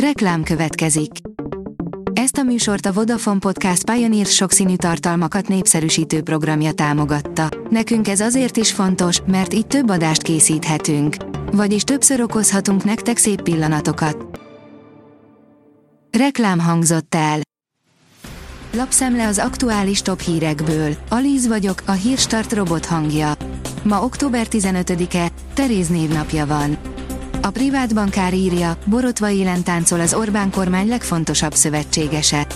Reklám következik. Ezt a műsort a Vodafone Podcast Pioneer sokszínű tartalmakat népszerűsítő programja támogatta. Nekünk ez azért is fontos, mert így több adást készíthetünk. Vagyis többször okozhatunk nektek szép pillanatokat. Reklám hangzott el. Lapszemle az aktuális top hírekből. Alíz vagyok, a hírstart robot hangja. Ma október 15-e, Teréz névnapja van. A privát bankár írja, borotva élen táncol az Orbán kormány legfontosabb szövetségese.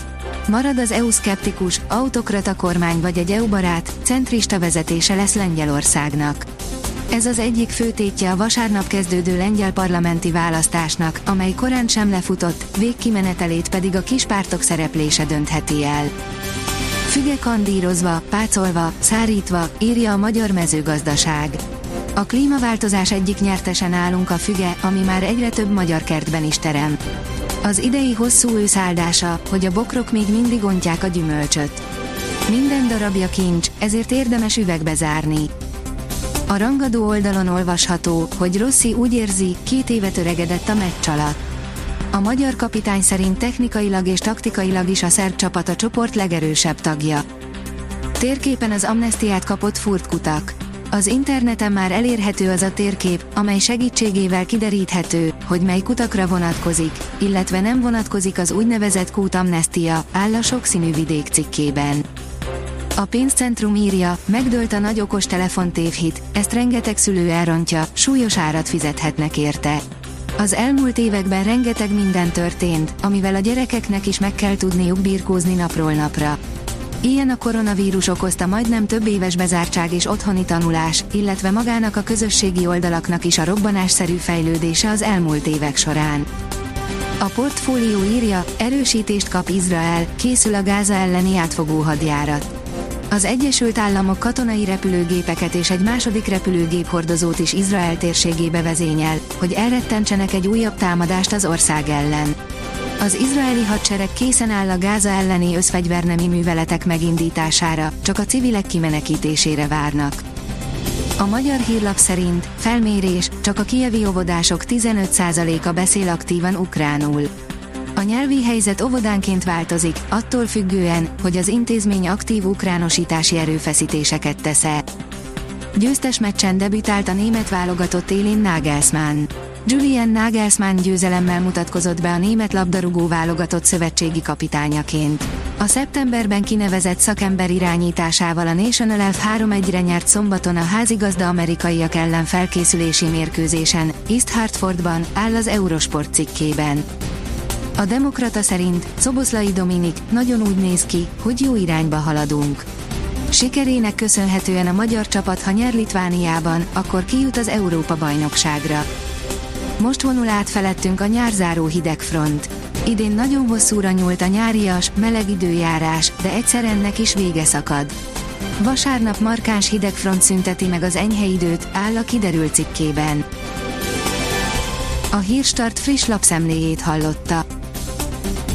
Marad az EU-szkeptikus, autokrata kormány vagy egy EU-barát, centrista vezetése lesz Lengyelországnak. Ez az egyik fő tétje a vasárnap kezdődő lengyel parlamenti választásnak, amely korán sem lefutott, végkimenetelét pedig a kispártok szereplése döntheti el. Füge kandírozva, pácolva, szárítva, írja a magyar mezőgazdaság. A klímaváltozás egyik nyertesen állunk a füge, ami már egyre több magyar kertben is terem. Az idei hosszú ősz hogy a bokrok még mindig ontják a gyümölcsöt. Minden darabja kincs, ezért érdemes üvegbe zárni. A rangadó oldalon olvasható, hogy Rossi úgy érzi, két évet öregedett a meccs alatt. A magyar kapitány szerint technikailag és taktikailag is a szerb csapat a csoport legerősebb tagja. Térképen az amnestiát kapott furtkutak. Az interneten már elérhető az a térkép, amely segítségével kideríthető, hogy mely kutakra vonatkozik, illetve nem vonatkozik az úgynevezett kút amnestia, áll a sokszínű vidék cikkében. A pénzcentrum írja, megdőlt a nagy okos tévhit, ezt rengeteg szülő elrontja, súlyos árat fizethetnek érte. Az elmúlt években rengeteg minden történt, amivel a gyerekeknek is meg kell tudniuk birkózni napról napra. Ilyen a koronavírus okozta majdnem több éves bezártság és otthoni tanulás, illetve magának a közösségi oldalaknak is a robbanásszerű fejlődése az elmúlt évek során. A portfólió írja, erősítést kap Izrael, készül a Gáza elleni átfogó hadjárat. Az Egyesült Államok katonai repülőgépeket és egy második repülőgép hordozót is Izrael térségébe vezényel, hogy elrettentsenek egy újabb támadást az ország ellen. Az izraeli hadsereg készen áll a Gáza elleni összfegyvernemi műveletek megindítására, csak a civilek kimenekítésére várnak. A magyar hírlap szerint felmérés, csak a kievi óvodások 15%-a beszél aktívan ukránul. A nyelvi helyzet óvodánként változik, attól függően, hogy az intézmény aktív ukránosítási erőfeszítéseket tesz-e. Győztes meccsen debütált a német válogatott élén Nagelsmann. Julian Nagelsmann győzelemmel mutatkozott be a német labdarúgó válogatott szövetségi kapitányaként. A szeptemberben kinevezett szakember irányításával a National F 3-1-re nyert szombaton a házigazda amerikaiak ellen felkészülési mérkőzésen, East Hartfordban, áll az Eurosport cikkében. A Demokrata szerint Szoboszlai Dominik nagyon úgy néz ki, hogy jó irányba haladunk. Sikerének köszönhetően a magyar csapat, ha nyer Litvániában, akkor kijut az Európa-bajnokságra. Most vonul át felettünk a nyárzáró hidegfront. Idén nagyon hosszúra nyúlt a nyárias, meleg időjárás, de egyszer ennek is vége szakad. Vasárnap markáns hidegfront szünteti meg az enyhe időt, áll a kiderült cikkében. A Hírstart friss lapszemléjét hallotta.